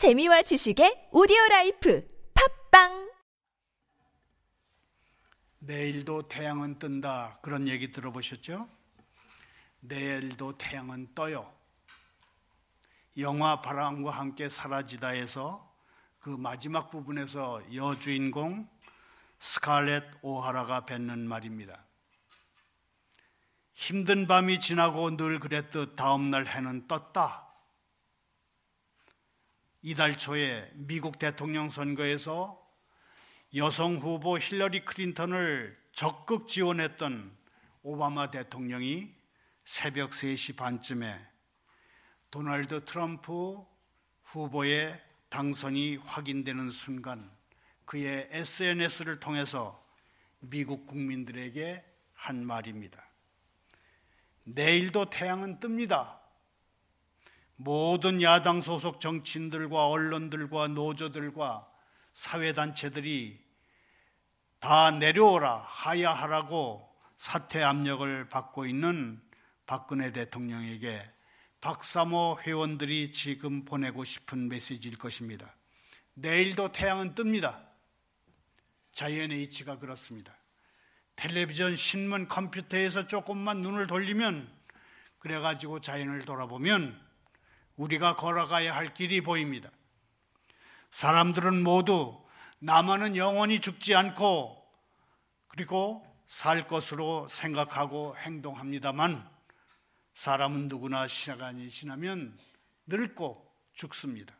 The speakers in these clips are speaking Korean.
재미와 지식의 오디오 라이프 팟빵 내일도 태양은 뜬다. 그런 얘기 들어보셨죠? 내일도 태양은 떠요. 영화 바람과 함께 사라지다에서 그 마지막 부분에서 여주인공 스칼렛 오하라가 뱉는 말입니다. 힘든 밤이 지나고 늘 그랬듯 다음날 해는 떴다. 이달 초에 미국 대통령 선거에서 여성 후보 힐러리 클린턴을 적극 지원했던 오바마 대통령이 새벽 3시 반쯤에 도널드 트럼프 후보의 당선이 확인되는 순간 그의 SNS를 통해서 미국 국민들에게 한 말입니다. 내일도 태양은 뜹니다. 모든 야당 소속 정치인들과 언론들과 노조들과 사회단체들이 다 내려오라, 하야하라고 사퇴 압력을 받고 있는 박근혜 대통령에게 박사모 회원들이 지금 보내고 싶은 메시지일 것입니다. 내일도 태양은 뜹니다. 자이언 H가 그렇습니다. 텔레비전, 신문, 컴퓨터에서 조금만 눈을 돌리면 그래가지고 자연을 돌아보면 우리가 걸어가야 할 길이 보입니다. 사람들은 모두 나만은 영원히 죽지 않고 그리고 살 것으로 생각하고 행동합니다만 사람은 누구나 시간이 지나면 늙고 죽습니다.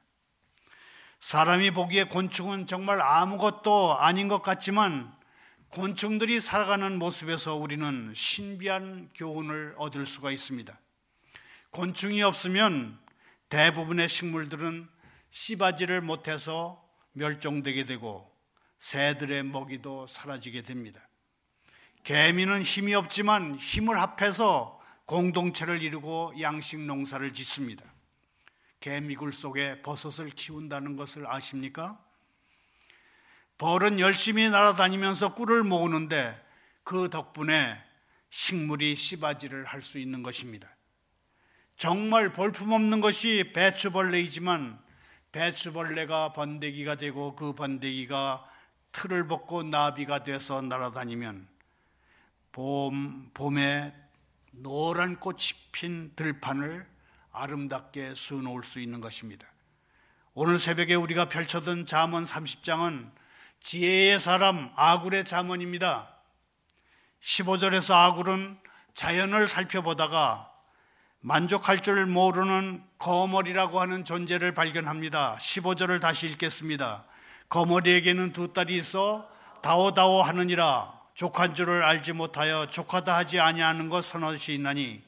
사람이 보기에 곤충은 정말 아무것도 아닌 것 같지만 곤충들이 살아가는 모습에서 우리는 신비한 교훈을 얻을 수가 있습니다. 곤충이 없으면 대부분의 식물들은 씨바지를 못해서 멸종되게 되고 새들의 먹이도 사라지게 됩니다. 개미는 힘이 없지만 힘을 합해서 공동체를 이루고 양식 농사를 짓습니다. 개미굴 속에 버섯을 키운다는 것을 아십니까? 벌은 열심히 날아다니면서 꿀을 모으는데 그 덕분에 식물이 씨바지를 할 수 있는 것입니다. 정말 볼품없는 것이 배추벌레이지만 배추벌레가 번데기가 되고 그 번데기가 틀을 벗고 나비가 돼서 날아다니면 봄, 봄에 노란 꽃이 핀 들판을 아름답게 수놓을 수 있는 것입니다. 오늘 새벽에 우리가 펼쳐둔 잠언 30장은 지혜의 사람 아굴의 잠언입니다. 15절에서 아굴은 자연을 살펴보다가 만족할 줄 모르는 거머리라고 하는 존재를 발견합니다. 15절을 다시 읽겠습니다. 거머리에게는 두 딸이 있어 다오다오 하느니라 족한 줄을 알지 못하여 족하다 하지 아니하는 것 선언시 있나니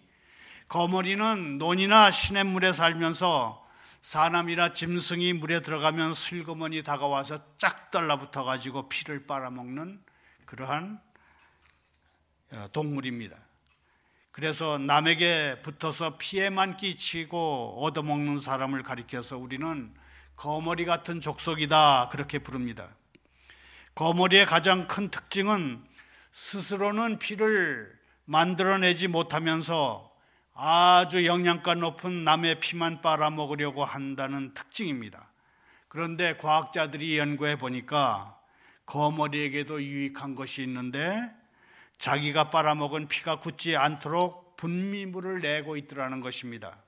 거머리는 논이나 시냇물에 살면서 사람이나 짐승이 물에 들어가면 슬그머니 다가와서 짝 달라붙어 가지고 피를 빨아먹는 그러한 어, 동물입니다. 그래서 남에게 붙어서 피해만 끼치고 얻어먹는 사람을 가리켜서 우리는 거머리 같은 족속이다 그렇게 부릅니다. 거머리의 가장 큰 특징은 스스로는 피를 만들어내지 못하면서 아주 영양가 높은 남의 피만 빨아먹으려고 한다는 특징입니다. 그런데 과학자들이 연구해 보니까 거머리에게도 유익한 것이 있는데 자기가 빨아먹은 피가 굳지 않도록 분비물을 내고 있더라는 것입니다.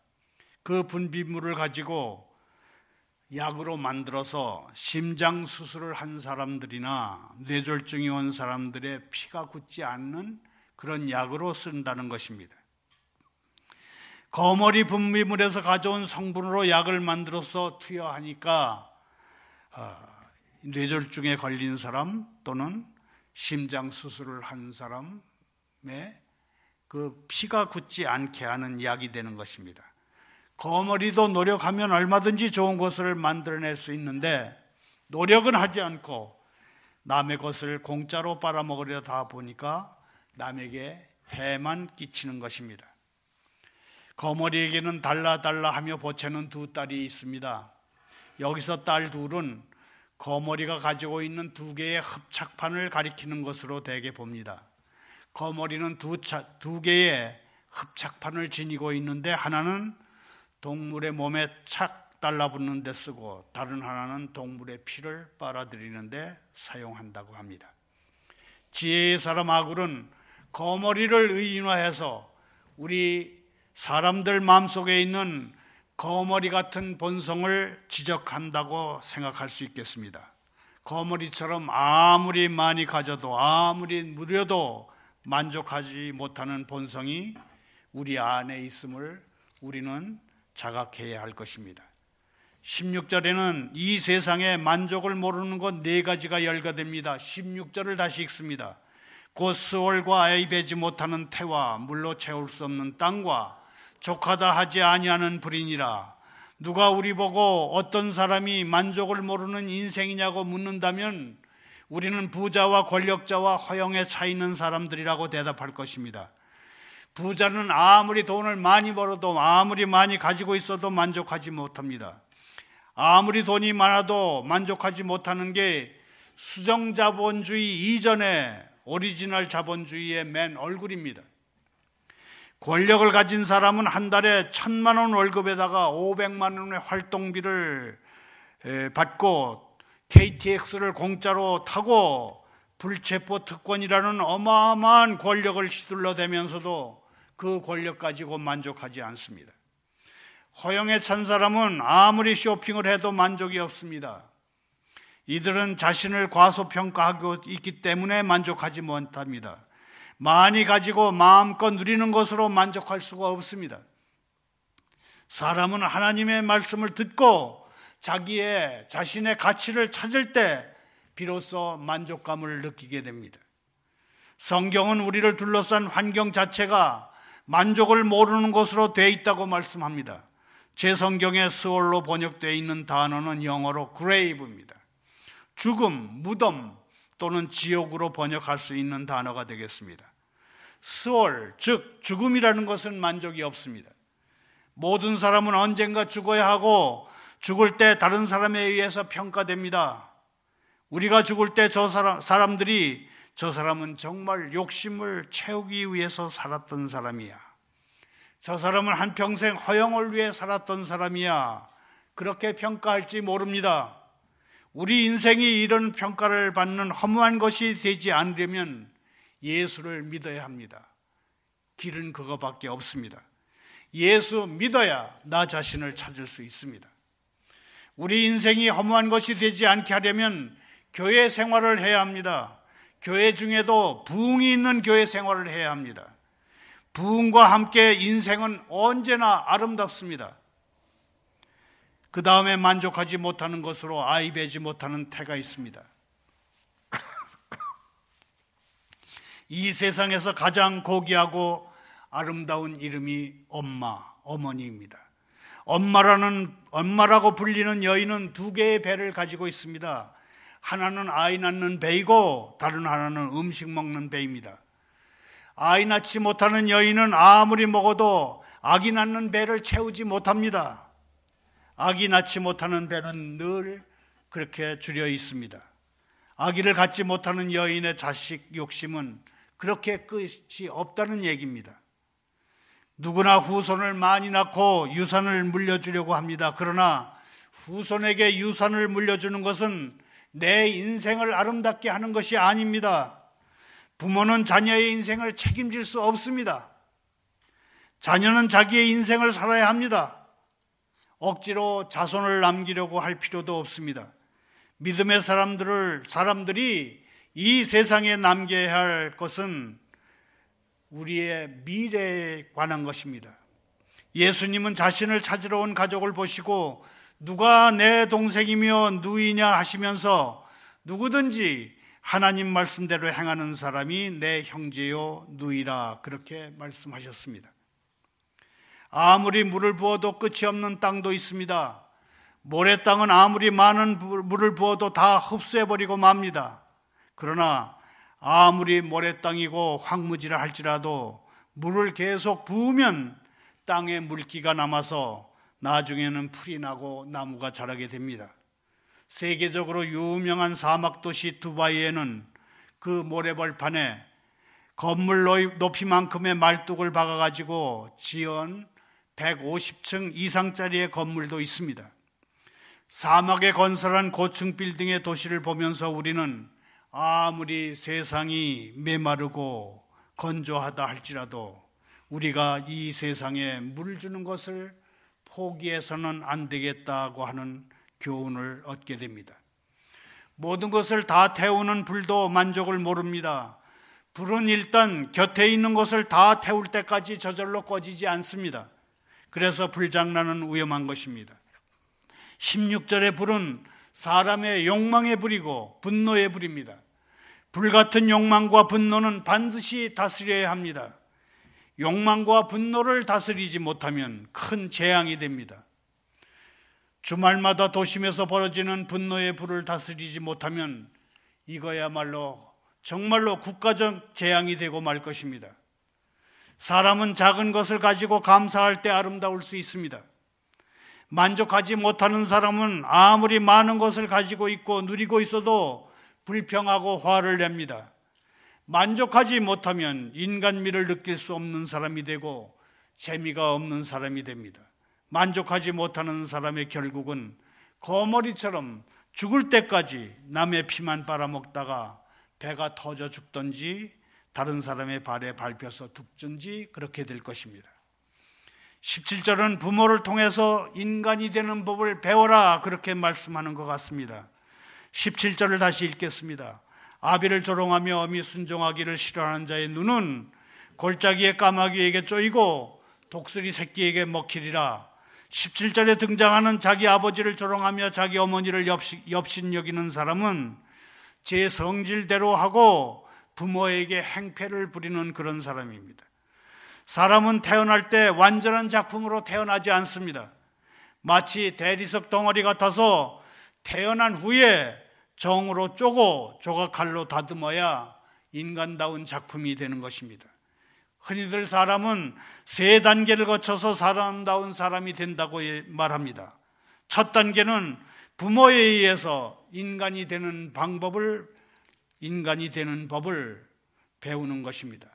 그 분비물을 가지고 약으로 만들어서 심장 수술을 한 사람들이나 뇌졸중이 온 사람들의 피가 굳지 않는 그런 약으로 쓴다는 것입니다. 거머리 분비물에서 가져온 성분으로 약을 만들어서 투여하니까 어, 뇌졸중에 걸린 사람 또는 심장 수술을 한 사람의 그 피가 굳지 않게 하는 약이 되는 것입니다. 거머리도 노력하면 얼마든지 좋은 것을 만들어낼 수 있는데 노력은 하지 않고 남의 것을 공짜로 빨아먹으려 다 보니까 남에게 해만 끼치는 것입니다. 거머리에게는 달라 달라 하며 보채는 두 딸이 있습니다. 여기서 딸 둘은 거머리가 가지고 있는 두 개의 흡착판을 가리키는 것으로 대개 봅니다. 거머리는 두, 차, 두 개의 흡착판을 지니고 있는데 하나는 동물의 몸에 착 달라붙는 데 쓰고 다른 하나는 동물의 피를 빨아들이는 데 사용한다고 합니다. 지혜의 사람 아굴은 거머리를 의인화해서 우리 사람들 마음속에 있는 거머리 같은 본성을 지적한다고 생각할 수 있겠습니다. 거머리처럼 아무리 많이 가져도 아무리 누려도 만족하지 못하는 본성이 우리 안에 있음을 우리는 자각해야 할 것입니다. 16절에는 이 세상에 만족을 모르는 것 네 가지가 열거됩니다. 16절을 다시 읽습니다. 곧 스월과 아이 배지 못하는 태와 물로 채울 수 없는 땅과 족하다 하지 아니하는 불인이라 누가 우리 보고 어떤 사람이 만족을 모르는 인생이냐고 묻는다면 우리는 부자와 권력자와 허영에 차 있는 사람들이라고 대답할 것입니다. 부자는 아무리 돈을 많이 벌어도 아무리 많이 가지고 있어도 만족하지 못합니다. 아무리 돈이 많아도 만족하지 못하는 게 수정 자본주의 이전의 오리지널 자본주의의 맨 얼굴입니다. 권력을 가진 사람은 한 달에 천만 원 월급에다가 500만 원의 활동비를 받고 KTX를 공짜로 타고 불체포 특권이라는 어마어마한 권력을 휘둘러 대면서도 그 권력 가지고 만족하지 않습니다. 허영에 찬 사람은 아무리 쇼핑을 해도 만족이 없습니다. 이들은 자신을 과소평가하고 있기 때문에 만족하지 못합니다. 많이 가지고 마음껏 누리는 것으로 만족할 수가 없습니다. 사람은 하나님의 말씀을 듣고 자기의 자신의 가치를 찾을 때 비로소 만족감을 느끼게 됩니다. 성경은 우리를 둘러싼 환경 자체가 만족을 모르는 것으로 되어 있다고 말씀합니다. 제 성경에 스월로 번역되어 있는 단어는 영어로 grave입니다. 죽음, 무덤, 또는 지옥으로 번역할 수 있는 단어가 되겠습니다. 스월, 즉, 죽음이라는 것은 만족이 없습니다. 모든 사람은 언젠가 죽어야 하고 죽을 때 다른 사람에 의해서 평가됩니다. 우리가 죽을 때 저 사람, 사람들이 저 사람은 정말 욕심을 채우기 위해서 살았던 사람이야. 저 사람은 한평생 허영을 위해 살았던 사람이야. 그렇게 평가할지 모릅니다. 우리 인생이 이런 평가를 받는 허무한 것이 되지 않으려면 예수를 믿어야 합니다. 길은 그거밖에 없습니다. 예수 믿어야 나 자신을 찾을 수 있습니다. 우리 인생이 허무한 것이 되지 않게 하려면 교회 생활을 해야 합니다. 교회 중에도 부흥이 있는 교회 생활을 해야 합니다. 부흥과 함께 인생은 언제나 아름답습니다. 그 다음에 만족하지 못하는 것으로 아이 배지 못하는 태가 있습니다. 이 세상에서 가장 고귀하고 아름다운 이름이 엄마, 어머니입니다. 엄마라는, 엄마라고 불리는 여인은 두 개의 배를 가지고 있습니다. 하나는 아이 낳는 배이고 다른 하나는 음식 먹는 배입니다. 아이 낳지 못하는 여인은 아무리 먹어도 아기 낳는 배를 채우지 못합니다. 아기 낳지 못하는 배는 늘 그렇게 줄여 있습니다. 아기를 갖지 못하는 여인의 자식 욕심은 그렇게 끝이 없다는 얘기입니다. 누구나 후손을 많이 낳고 유산을 물려주려고 합니다. 그러나 후손에게 유산을 물려주는 것은 내 인생을 아름답게 하는 것이 아닙니다. 부모는 자녀의 인생을 책임질 수 없습니다. 자녀는 자기의 인생을 살아야 합니다. 억지로 자손을 남기려고 할 필요도 없습니다. 믿음의 사람들을, 사람들이 이 세상에 남겨야 할 것은 우리의 미래에 관한 것입니다. 예수님은 자신을 찾으러 온 가족을 보시고 누가 내 동생이며 누이냐 하시면서 누구든지 하나님 말씀대로 행하는 사람이 내 형제요 누이라 그렇게 말씀하셨습니다. 아무리 물을 부어도 끝이 없는 땅도 있습니다. 모래 땅은 아무리 많은 물을 부어도 다 흡수해버리고 맙니다. 그러나 아무리 모래 땅이고 황무지라 할지라도 물을 계속 부으면 땅에 물기가 남아서 나중에는 풀이 나고 나무가 자라게 됩니다. 세계적으로 유명한 사막 도시 두바이에는 그 모래벌판에 건물 높이만큼의 말뚝을 박아가지고 지은 150층 이상짜리의 건물도 있습니다. 사막에 건설한 고층 빌딩의 도시를 보면서 우리는 아무리 세상이 메마르고 건조하다 할지라도 우리가 이 세상에 물 주는 것을 포기해서는 안 되겠다고 하는 교훈을 얻게 됩니다. 모든 것을 다 태우는 불도 만족을 모릅니다. 불은 일단 곁에 있는 것을 다 태울 때까지 저절로 꺼지지 않습니다. 그래서 불장난은 위험한 것입니다. 16절의 불은 사람의 욕망의 불이고 분노의 불입니다. 불같은 욕망과 분노는 반드시 다스려야 합니다. 욕망과 분노를 다스리지 못하면 큰 재앙이 됩니다. 주말마다 도심에서 벌어지는 분노의 불을 다스리지 못하면 이거야말로 정말로 국가적 재앙이 되고 말 것입니다. 사람은 작은 것을 가지고 감사할 때 아름다울 수 있습니다. 만족하지 못하는 사람은 아무리 많은 것을 가지고 있고 누리고 있어도 불평하고 화를 냅니다. 만족하지 못하면 인간미를 느낄 수 없는 사람이 되고 재미가 없는 사람이 됩니다. 만족하지 못하는 사람의 결국은 거머리처럼 죽을 때까지 남의 피만 빨아먹다가 배가 터져 죽던지 다른 사람의 발에 밟혀서 죽든지 그렇게 될 것입니다. 17절은 부모를 통해서 인간이 되는 법을 배워라 그렇게 말씀하는 것 같습니다. 17절을 다시 읽겠습니다. 아비를 조롱하며 어미 순종하기를 싫어하는 자의 눈은 골짜기의 까마귀에게 쪼이고 독수리 새끼에게 먹히리라. 17절에 등장하는 자기 아버지를 조롱하며 자기 어머니를 엽신 여기는 사람은 제 성질대로 하고 부모에게 행패를 부리는 그런 사람입니다. 사람은 태어날 때 완전한 작품으로 태어나지 않습니다. 마치 대리석 덩어리 같아서 태어난 후에 정으로 쪼고 조각칼로 다듬어야 인간다운 작품이 되는 것입니다. 흔히들 사람은 세 단계를 거쳐서 사람다운 사람이 된다고 말합니다. 첫 단계는 부모에 의해서 인간이 되는 방법을, 인간이 되는 법을 배우는 것입니다.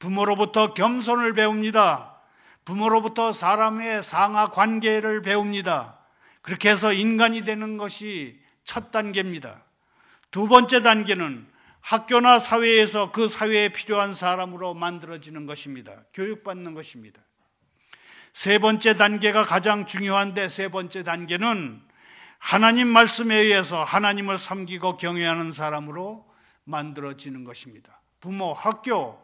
부모로부터 겸손을 배웁니다. 부모로부터 사람의 상하 관계를 배웁니다. 그렇게 해서 인간이 되는 것이 첫 단계입니다. 두 번째 단계는 학교나 사회에서 그 사회에 필요한 사람으로 만들어지는 것입니다. 교육받는 것입니다. 세 번째 단계가 가장 중요한데 세 번째 단계는 하나님 말씀에 의해서 하나님을 섬기고 경외하는 사람으로 만들어지는 것입니다. 부모, 학교,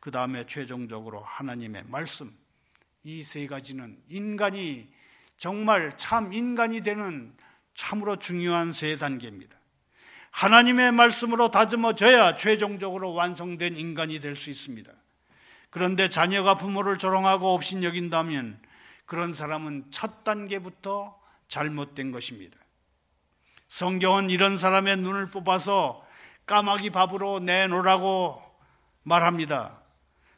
그 다음에 최종적으로 하나님의 말씀. 이 세 가지는 인간이 정말 참 인간이 되는 참으로 중요한 세 단계입니다. 하나님의 말씀으로 다듬어져야 최종적으로 완성된 인간이 될 수 있습니다. 그런데 자녀가 부모를 조롱하고 업신여긴다면 그런 사람은 첫 단계부터 잘못된 것입니다. 성경은 이런 사람의 눈을 뽑아서 까마귀 밥으로 내놓으라고 말합니다.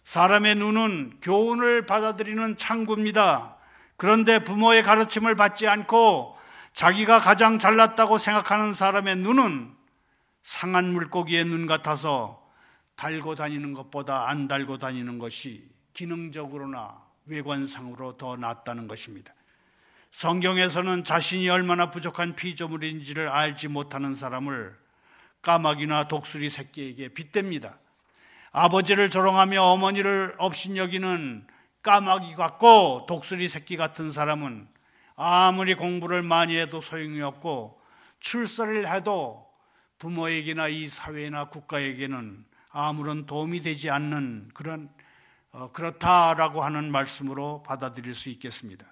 사람의 눈은 교훈을 받아들이는 창구입니다. 그런데 부모의 가르침을 받지 않고 자기가 가장 잘났다고 생각하는 사람의 눈은 상한 물고기의 눈 같아서 달고 다니는 것보다 안 달고 다니는 것이 기능적으로나 외관상으로 더 낫다는 것입니다. 성경에서는 자신이 얼마나 부족한 피조물인지를 알지 못하는 사람을 까마귀나 독수리 새끼에게 빗댑니다. 아버지를 조롱하며 어머니를 업신여기는 까마귀 같고 독수리 새끼 같은 사람은 아무리 공부를 많이 해도 소용이 없고 출세를 해도 부모에게나 이 사회나 국가에게는 아무런 도움이 되지 않는 그런 어, 그렇다라고 하는 말씀으로 받아들일 수 있겠습니다.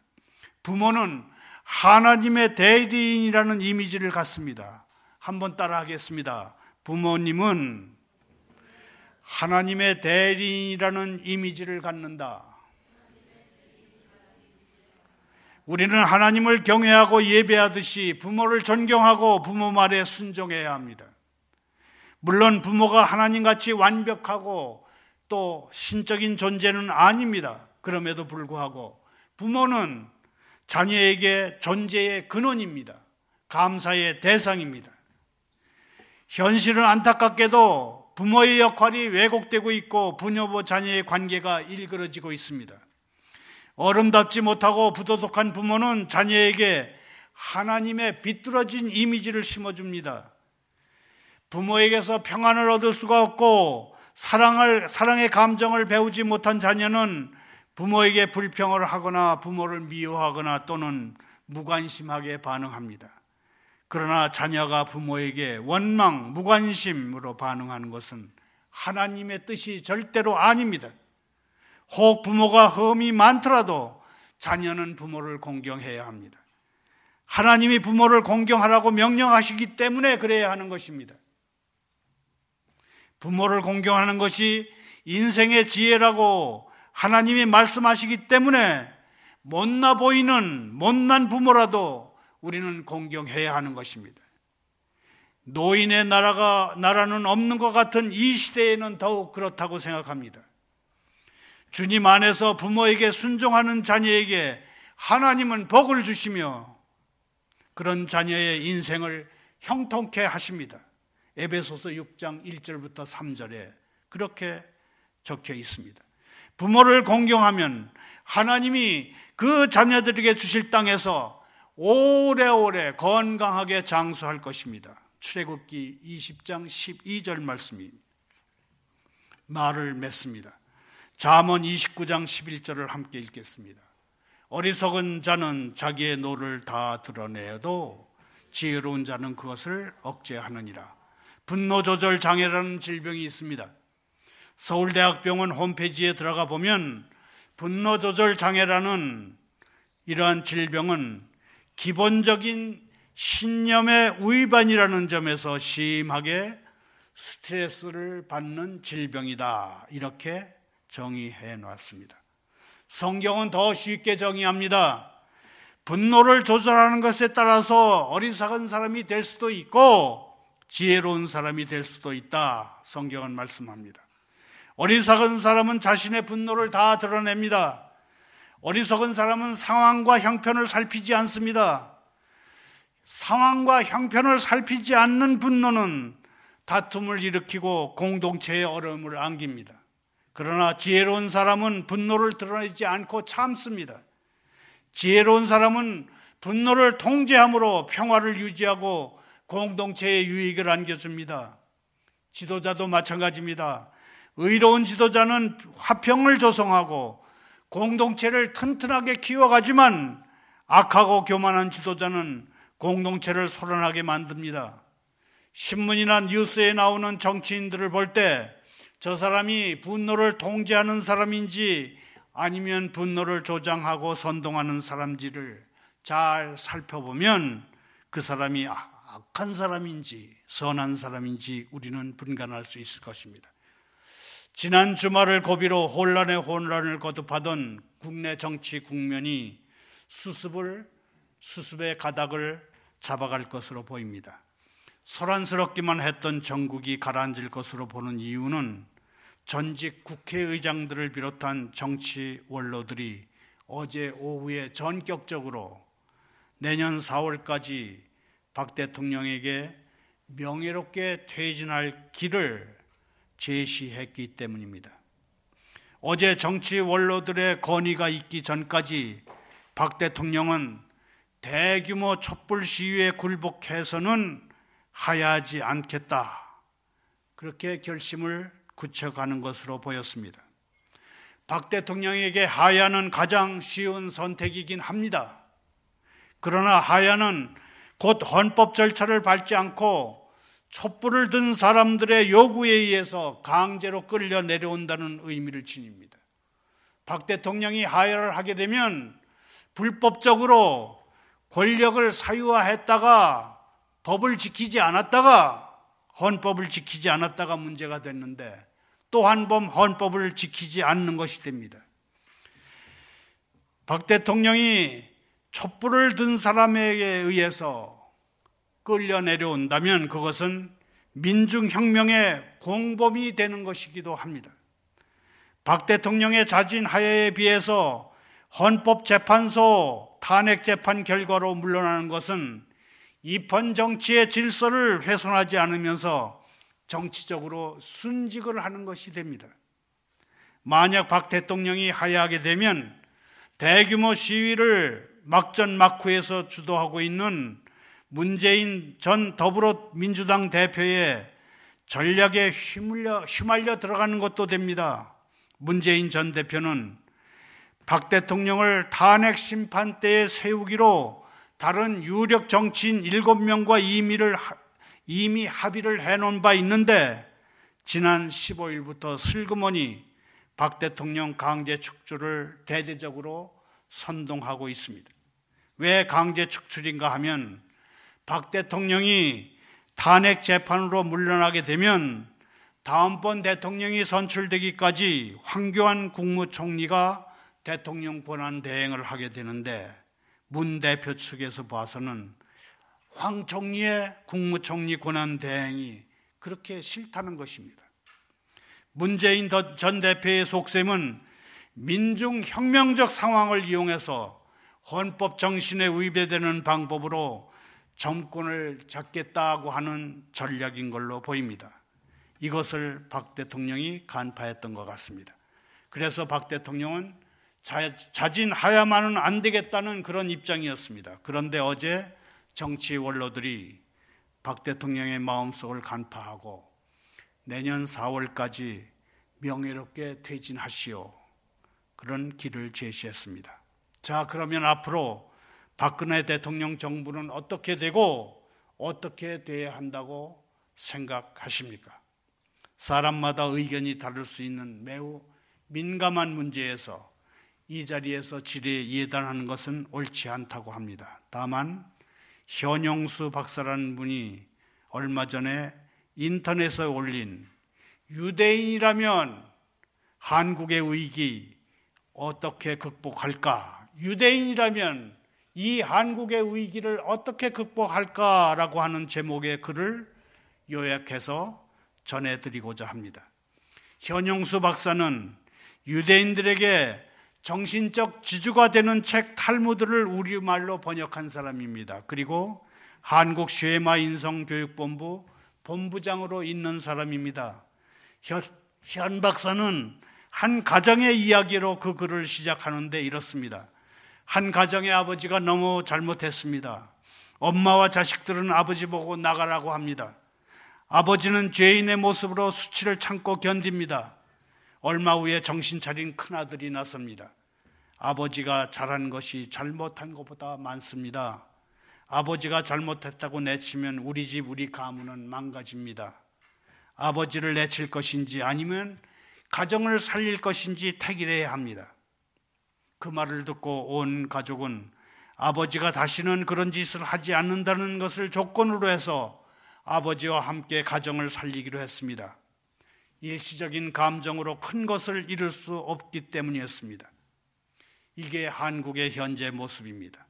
부모는 하나님의 대리인이라는 이미지를 갖습니다. 한번 따라하겠습니다. 부모님은 하나님의 대리인이라는 이미지를 갖는다. 우리는 하나님을 경외하고 예배하듯이 부모를 존경하고 부모 말에 순종해야 합니다. 물론 부모가 하나님같이 완벽하고 또 신적인 존재는 아닙니다. 그럼에도 불구하고 부모는 자녀에게 존재의 근원입니다. 감사의 대상입니다. 현실은 안타깝게도 부모의 역할이 왜곡되고 있고 부녀부 자녀의 관계가 일그러지고 있습니다. 어른답지 못하고 부도덕한 부모는 자녀에게 하나님의 비뚤어진 이미지를 심어줍니다. 부모에게서 평안을 얻을 수가 없고 사랑을 사랑의 감정을 배우지 못한 자녀는 부모에게 불평을 하거나 부모를 미워하거나 또는 무관심하게 반응합니다. 그러나 자녀가 부모에게 원망, 무관심으로 반응하는 것은 하나님의 뜻이 절대로 아닙니다. 혹 부모가 험이 많더라도 자녀는 부모를 공경해야 합니다. 하나님이 부모를 공경하라고 명령하시기 때문에 그래야 하는 것입니다. 부모를 공경하는 것이 인생의 지혜라고 하나님이 말씀하시기 때문에 못나 보이는 못난 부모라도 우리는 공경해야 하는 것입니다. 노인의 나라가 나라는 없는 것 같은 이 시대에는 더욱 그렇다고 생각합니다. 주님 안에서 부모에게 순종하는 자녀에게 하나님은 복을 주시며 그런 자녀의 인생을 형통케 하십니다. 에베소서 6장 1절부터 3절에 그렇게 적혀 있습니다. 부모를 공경하면 하나님이 그 자녀들에게 주실 땅에서 오래오래 건강하게 장수할 것입니다. 출애굽기 20장 12절 말씀입니다. 말을 맺습니다. 잠언 29장 11절을 함께 읽겠습니다. 어리석은 자는 자기의 노를 다 드러내어도 지혜로운 자는 그것을 억제하느니라. 분노 조절 장애라는 질병이 있습니다. 서울대학병원 홈페이지에 들어가 보면 분노 조절 장애라는 이러한 질병은 기본적인 신념의 위반이라는 점에서 심하게 스트레스를 받는 질병이다. 이렇게 정의해 놨습니다. 성경은 더 쉽게 정의합니다. 분노를 조절하는 것에 따라서 어리석은 사람이 될 수도 있고 지혜로운 사람이 될 수도 있다. 성경은 말씀합니다. 어리석은 사람은 자신의 분노를 다 드러냅니다. 어리석은 사람은 상황과 형편을 살피지 않습니다. 상황과 형편을 살피지 않는 분노는 다툼을 일으키고 공동체의 어려움을 안깁니다. 그러나 지혜로운 사람은 분노를 드러내지 않고 참습니다. 지혜로운 사람은 분노를 통제함으로 평화를 유지하고 공동체의 유익을 안겨줍니다. 지도자도 마찬가지입니다. 의로운 지도자는 화평을 조성하고 공동체를 튼튼하게 키워가지만 악하고 교만한 지도자는 공동체를 소란하게 만듭니다. 신문이나 뉴스에 나오는 정치인들을 볼 때 저 사람이 분노를 통제하는 사람인지 아니면 분노를 조장하고 선동하는 사람인지를 잘 살펴보면 그 사람이 악한 사람인지 선한 사람인지 우리는 분간할 수 있을 것입니다. 지난 주말을 고비로 혼란의 혼란을 거듭하던 국내 정치 국면이 수습을 수습의 가닥을 잡아갈 것으로 보입니다. 소란스럽기만 했던 전국이 가라앉을 것으로 보는 이유는 전직 국회의장들을 비롯한 정치 원로들이 어제 오후에 전격적으로 내년 4월까지 박 대통령에게 명예롭게 퇴진할 길을 제시했기 때문입니다. 어제 정치 원로들의 건의가 있기 전까지 박 대통령은 대규모 촛불 시위에 굴복해서는 하야하지 않겠다. 그렇게 결심을 굳혀가는 것으로 보였습니다. 박 대통령에게 하야는 가장 쉬운 선택이긴 합니다. 그러나 하야는 곧 헌법 절차를 밟지 않고 촛불을 든 사람들의 요구에 의해서 강제로 끌려 내려온다는 의미를 지닙니다. 박 대통령이 하야를 하게 되면 불법적으로 권력을 사유화했다가 법을 지키지 않았다가 헌법을 지키지 않았다가 문제가 됐는데 또 한 번 헌법을 지키지 않는 것이 됩니다. 박 대통령이 촛불을 든 사람에게 의해서 끌려 내려온다면 그것은 민중혁명의 공범이 되는 것이기도 합니다. 박 대통령의 자진 하야에 비해서 헌법재판소 탄핵재판 결과로 물러나는 것은 입헌 정치의 질서를 훼손하지 않으면서 정치적으로 순직을 하는 것이 됩니다. 만약 박 대통령이 하야하게 되면 대규모 시위를 막전 막후에서 주도하고 있는 문재인 전 더불어민주당 대표의 전략에 휘말려, 휘말려 들어가는 것도 됩니다. 문재인 전 대표는 박 대통령을 탄핵 심판대에 세우기로 다른 유력 정치인 7명과 이미를, 이미 합의를 해놓은 바 있는데 지난 15일부터 슬그머니 박 대통령 강제 축출을 대대적으로 선동하고 있습니다. 왜 강제 축출인가 하면 박 대통령이 탄핵 재판으로 물러나게 되면 다음번 대통령이 선출되기까지 황교안 국무총리가 대통령 권한 대행을 하게 되는데 문 대표 측에서 봐서는 황 총리의 국무총리 권한 대행이 그렇게 싫다는 것입니다. 문재인 전 대표의 속셈은 민중 혁명적 상황을 이용해서 헌법 정신에 위배되는 방법으로 정권을 잡겠다고 하는 전략인 걸로 보입니다. 이것을 박 대통령이 간파했던 것 같습니다. 그래서 박 대통령은 자, 진하야만은 안 되겠다는 그런 입장이었습니다. 그런데 어제 정치 원로들이 박 대통령의 마음속을 간파하고 내년 4월까지 명예롭게 퇴진하시오. 그런 길을 제시했습니다. 자, 그러면 앞으로 박근혜 대통령 정부는 어떻게 되고 어떻게 돼야 한다고 생각하십니까? 사람마다 의견이 다를 수 있는 매우 민감한 문제에서 이 자리에서 질의 예단하는 것은 옳지 않다고 합니다. 다만 현용수 박사라는 분이 얼마 전에 인터넷에 올린 유대인이라면 한국의 위기 어떻게 극복할까? 유대인이라면 이 한국의 위기를 어떻게 극복할까라고 하는 제목의 글을 요약해서 전해드리고자 합니다. 현용수 박사는 유대인들에게 정신적 지주가 되는 책 탈무드를 우리말로 번역한 사람입니다. 그리고 한국 쉐마 인성교육본부 본부장으로 있는 사람입니다. 현, 현 박사는 한 가정의 이야기로 그 글을 시작하는데 이렇습니다. 한 가정의 아버지가 너무 잘못했습니다. 엄마와 자식들은 아버지 보고 나가라고 합니다. 아버지는 죄인의 모습으로 수치를 참고 견딥니다. 얼마 후에 정신 차린 큰아들이 나섭니다. 아버지가 잘한 것이 잘못한 것보다 많습니다. 아버지가 잘못했다고 내치면 우리 집, 우리 가문은 망가집니다. 아버지를 내칠 것인지 아니면 가정을 살릴 것인지 택일해야 합니다. 그 말을 듣고 온 가족은 아버지가 다시는 그런 짓을 하지 않는다는 것을 조건으로 해서 아버지와 함께 가정을 살리기로 했습니다. 일시적인 감정으로 큰 것을 이룰 수 없기 때문이었습니다. 이게 한국의 현재 모습입니다.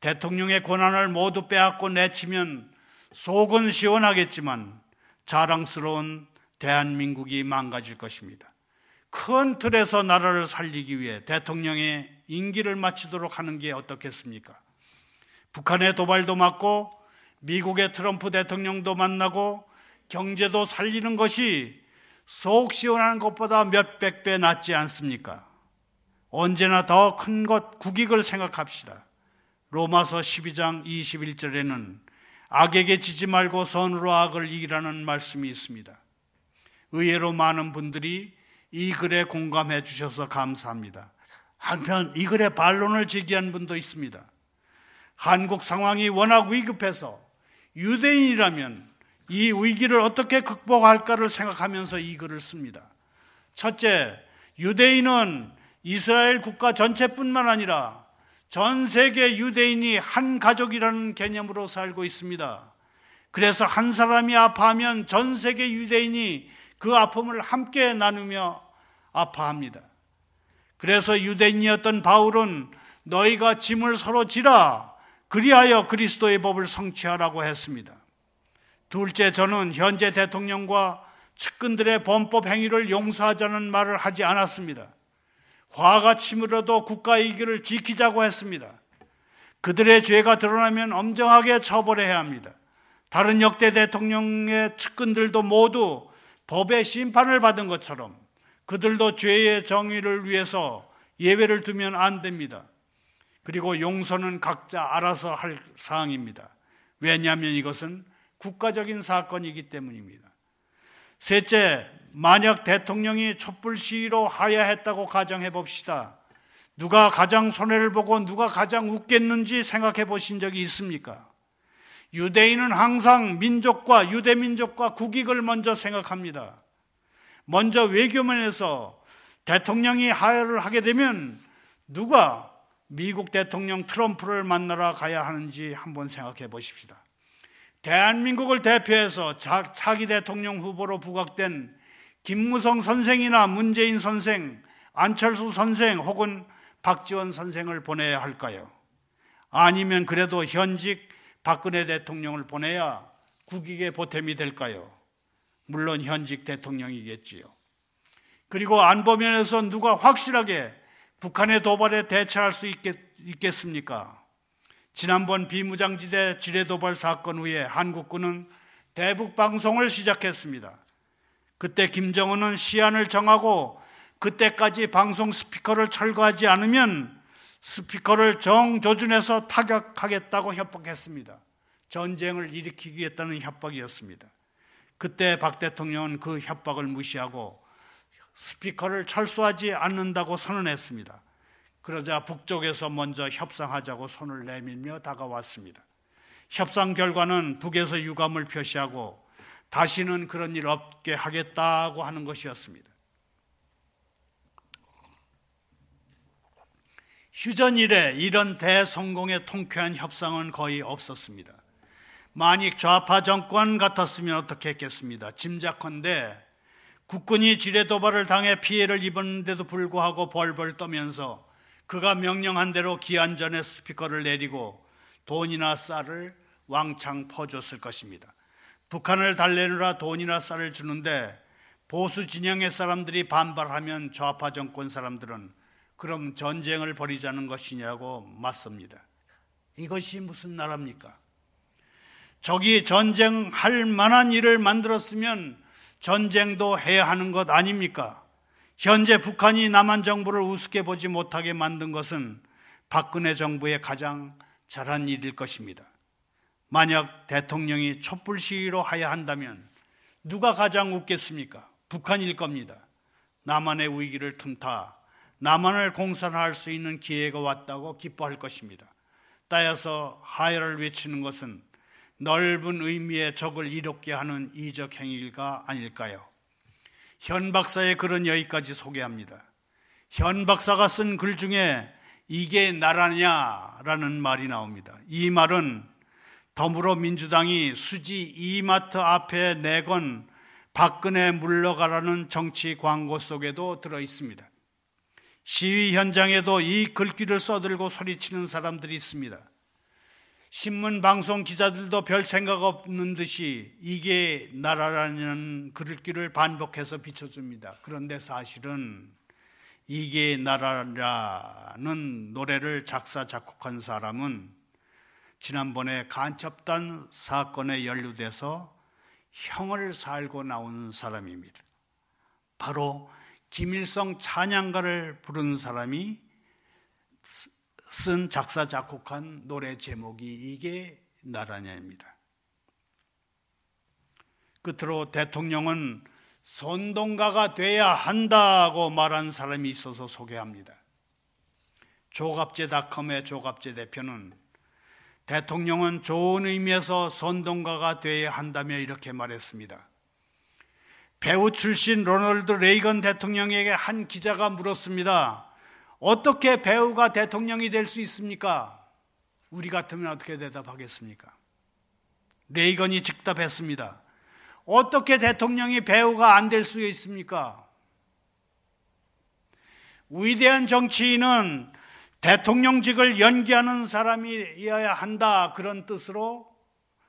대통령의 권한을 모두 빼앗고 내치면 속은 시원하겠지만 자랑스러운 대한민국이 망가질 것입니다. 큰 틀에서 나라를 살리기 위해 대통령의 임기를 마치도록 하는 게 어떻겠습니까? 북한의 도발도 맞고 미국의 트럼프 대통령도 만나고 경제도 살리는 것이 속 시원한 것보다 몇백 배 낫지 않습니까? 언제나 더 큰 것 국익을 생각합시다. 로마서 12장 21절에는 악에게 지지 말고 선으로 악을 이기라는 말씀이 있습니다. 의외로 많은 분들이 이 글에 공감해 주셔서 감사합니다. 한편 이 글에 반론을 제기한 분도 있습니다. 한국 상황이 워낙 위급해서 유대인이라면 이 위기를 어떻게 극복할까를 생각하면서 이 글을 씁니다. 첫째, 유대인은 이스라엘 국가 전체뿐만 아니라 전 세계 유대인이 한 가족이라는 개념으로 살고 있습니다. 그래서 한 사람이 아파하면 전 세계 유대인이 그 아픔을 함께 나누며 아파합니다. 그래서 유대인이었던 바울은 너희가 짐을 서로 지라 그리하여 그리스도의 법을 성취하라고 했습니다. 둘째, 저는 현재 대통령과 측근들의 범법 행위를 용서하자는 말을 하지 않았습니다. 화가 치밀어도 국가 이익을 지키자고 했습니다. 그들의 죄가 드러나면 엄정하게 처벌해야 합니다. 다른 역대 대통령의 측근들도 모두 법의 심판을 받은 것처럼 그들도 죄의 정의를 위해서 예외를 두면 안 됩니다. 그리고 용서는 각자 알아서 할 사항입니다. 왜냐하면 이것은 국가적인 사건이기 때문입니다. 셋째, 만약 대통령이 촛불 시위로 하야했다고 가정해 봅시다. 누가 가장 손해를 보고 누가 가장 웃겠는지 생각해 보신 적이 있습니까? 유대인은 항상 민족과 유대민족과 국익을 먼저 생각합니다. 먼저 외교면에서 대통령이 하야를 하게 되면 누가 미국 대통령 트럼프를 만나러 가야 하는지 한번 생각해 보십시다. 대한민국을 대표해서 차기 대통령 후보로 부각된 김무성 선생이나 문재인 선생, 안철수 선생 혹은 박지원 선생을 보내야 할까요? 아니면 그래도 현직 박근혜 대통령을 보내야 국익의 보탬이 될까요? 물론 현직 대통령이겠지요. 그리고 안보면에서 누가 확실하게 북한의 도발에 대처할 수 있겠, 있겠 습니까? 지난번 비무장지대 지뢰도발 사건 후에 한국군은 대북 방송을 시작했습니다. 그때 김정은은 시안을 정하고 그때까지 방송 스피커를 철거하지 않으면 스피커를 정조준해서 타격하겠다고 협박했습니다. 전쟁을 일으키겠다는 협박이었습니다. 그때 박 대통령은 그 협박을 무시하고 스피커를 철수하지 않는다고 선언했습니다. 그러자 북쪽에서 먼저 협상하자고 손을 내밀며 다가왔습니다. 협상 결과는 북에서 유감을 표시하고 다시는 그런 일 없게 하겠다고 하는 것이었습니다. 휴전 이래 이런 대성공의 통쾌한 협상은 거의 없었습니다. 만약 좌파 정권 같았으면 어떻게 했겠습니다. 짐작컨대 국군이 지뢰 도발을 당해 피해를 입었는데도 불구하고 벌벌 떠면서 그가 명령한 대로 기한 전에 스피커를 내리고 돈이나 쌀을 왕창 퍼줬을 것입니다. 북한을 달래느라 돈이나 쌀을 주는데 보수 진영의 사람들이 반발하면 좌파 정권 사람들은 그럼 전쟁을 벌이자는 것이냐고 맞섭니다. 이것이 무슨 나라입니까? 저기 전쟁할 만한 일을 만들었으면 전쟁도 해야 하는 것 아닙니까? 현재 북한이 남한 정부를 우습게 보지 못하게 만든 것은 박근혜 정부의 가장 잘한 일일 것입니다. 만약 대통령이 촛불 시위로 하야 한다면 누가 가장 웃겠습니까? 북한일 겁니다. 남한의 위기를 틈타 남한을 공산화할 수 있는 기회가 왔다고 기뻐할 것입니다. 따라서 하야를 외치는 것은 넓은 의미의 적을 이롭게 하는 이적 행위가 아닐까요? 현 박사의 글은 여기까지 소개합니다. 현 박사가 쓴 글 중에 이게 나라냐라는 말이 나옵니다. 이 말은 더불어민주당이 수지 이마트 앞에 내건 박근혜 물러가라는 정치 광고 속에도 들어 있습니다. 시위 현장에도 이 글귀를 써들고 소리치는 사람들이 있습니다. 신문 방송 기자들도 별 생각 없는 듯이 이게 나라라는 글귀를 반복해서 비춰줍니다. 그런데 사실은 이게 나라라는 노래를 작사 작곡한 사람은 지난번에 간첩단 사건에 연루돼서 형을 살고 나온 사람입니다. 바로 김일성 찬양가를 부른 사람이 쓴 작사 작곡한 노래 제목이 이게 나라냐입니다. 끝으로 대통령은 선동가가 돼야 한다고 말한 사람이 있어서 소개합니다. 조갑제닷컴의 조갑제 대표는 대통령은 좋은 의미에서 선동가가 돼야 한다며 이렇게 말했습니다. 배우 출신 로널드 레이건 대통령에게 한 기자가 물었습니다. 어떻게 배우가 대통령이 될 수 있습니까? 우리 같으면 어떻게 대답하겠습니까? 레이건이 즉답했습니다. 어떻게 대통령이 배우가 안 될 수 있습니까? 위대한 정치인은 대통령직을 연기하는 사람이어야 한다. 그런 뜻으로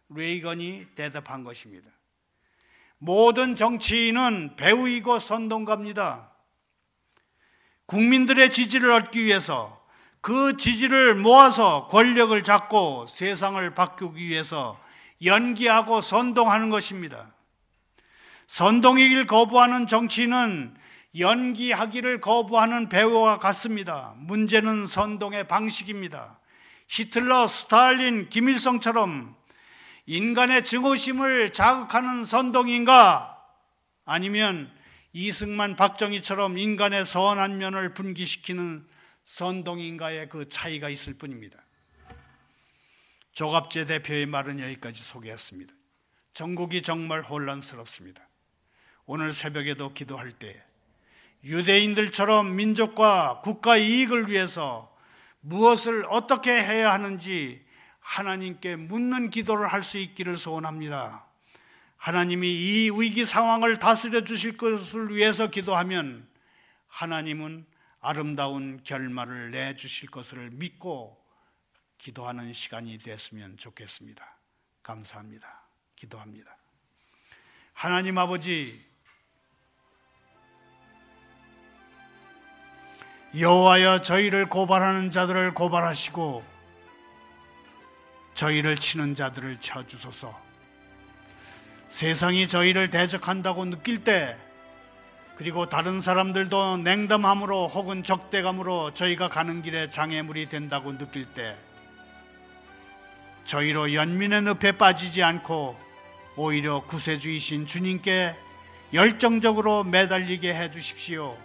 레이건이 대답한 것입니다. 모든 정치인은 배우이고 선동가입니다. 국민들의 지지를 얻기 위해서 그 지지를 모아서 권력을 잡고 세상을 바꾸기 위해서 연기하고 선동하는 것입니다. 선동이길 거부하는 정치인은 연기하기를 거부하는 배우와 같습니다. 문제는 선동의 방식입니다. 히틀러, 스탈린, 김일성처럼 인간의 증오심을 자극하는 선동인가? 아니면 이승만, 박정희처럼 인간의 선한 면을 분기시키는 선동인가의 그 차이가 있을 뿐입니다. 조갑재 대표의 말은 여기까지 소개했습니다. 전국이 정말 혼란스럽습니다. 오늘 새벽에도 기도할 때 유대인들처럼 민족과 국가 이익을 위해서 무엇을 어떻게 해야 하는지 하나님께 묻는 기도를 할 수 있기를 소원합니다. 하나님이 이 위기 상황을 다스려 주실 것을 위해서 기도하면 하나님은 아름다운 결말을 내 주실 것을 믿고 기도하는 시간이 됐으면 좋겠습니다. 감사합니다. 기도합니다. 하나님 아버지 여호와여 저희를 고발하는 자들을 고발하시고 저희를 치는 자들을 쳐 주소서. 세상이 저희를 대적한다고 느낄 때 그리고 다른 사람들도 냉담함으로 혹은 적대감으로 저희가 가는 길에 장애물이 된다고 느낄 때 저희로 연민의 늪에 빠지지 않고 오히려 구세주이신 주님께 열정적으로 매달리게 해 주십시오.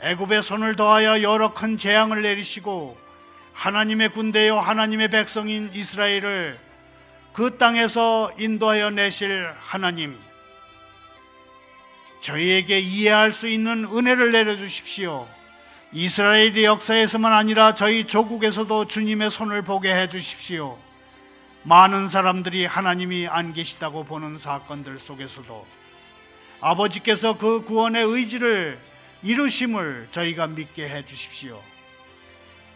애굽의 손을 더하여 여러 큰 재앙을 내리시고 하나님의 군대요 하나님의 백성인 이스라엘을 그 땅에서 인도하여 내실 하나님 저희에게 이해할 수 있는 은혜를 내려 주십시오. 이스라엘의 역사에서만 아니라 저희 조국에서도 주님의 손을 보게 해 주십시오. 많은 사람들이 하나님이 안 계시다고 보는 사건들 속에서도 아버지께서 그 구원의 의지를 이루심을 저희가 믿게 해 주십시오.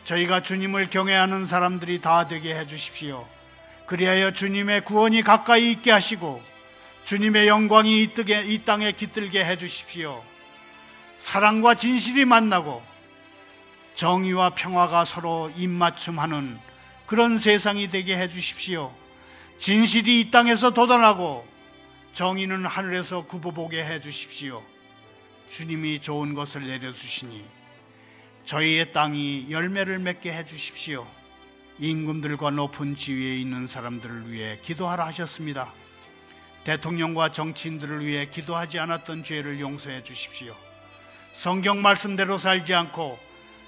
저희가 주님을 경외하는 사람들이 다 되게 해 주십시오. 그리하여 주님의 구원이 가까이 있게 하시고 주님의 영광이 이 땅에 깃들게 해 주십시오. 사랑과 진실이 만나고 정의와 평화가 서로 입맞춤하는 그런 세상이 되게 해 주십시오. 진실이 이 땅에서 돋아나고 정의는 하늘에서 굽어보게 해 주십시오. 주님이 좋은 것을 내려주시니 저희의 땅이 열매를 맺게 해 주십시오. 임금들과 높은 지위에 있는 사람들을 위해 기도하라 하셨습니다. 대통령과 정치인들을 위해 기도하지 않았던 죄를 용서해 주십시오. 성경 말씀대로 살지 않고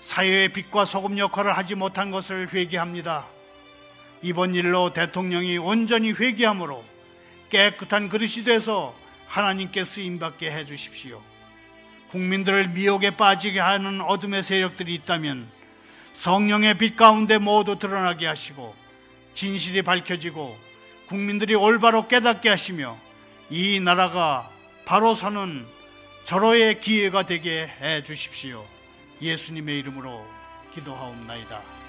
사회의 빛과 소금 역할을 하지 못한 것을 회개합니다. 이번 일로 대통령이 온전히 회개함으로 깨끗한 그릇이 돼서 하나님께 쓰임받게 해 주십시오. 국민들을 미혹에 빠지게 하는 어둠의 세력들이 있다면 성령의 빛 가운데 모두 드러나게 하시고 진실이 밝혀지고 국민들이 올바로 깨닫게 하시며 이 나라가 바로 서는 절호의 기회가 되게 해 주십시오. 예수님의 이름으로 기도하옵나이다.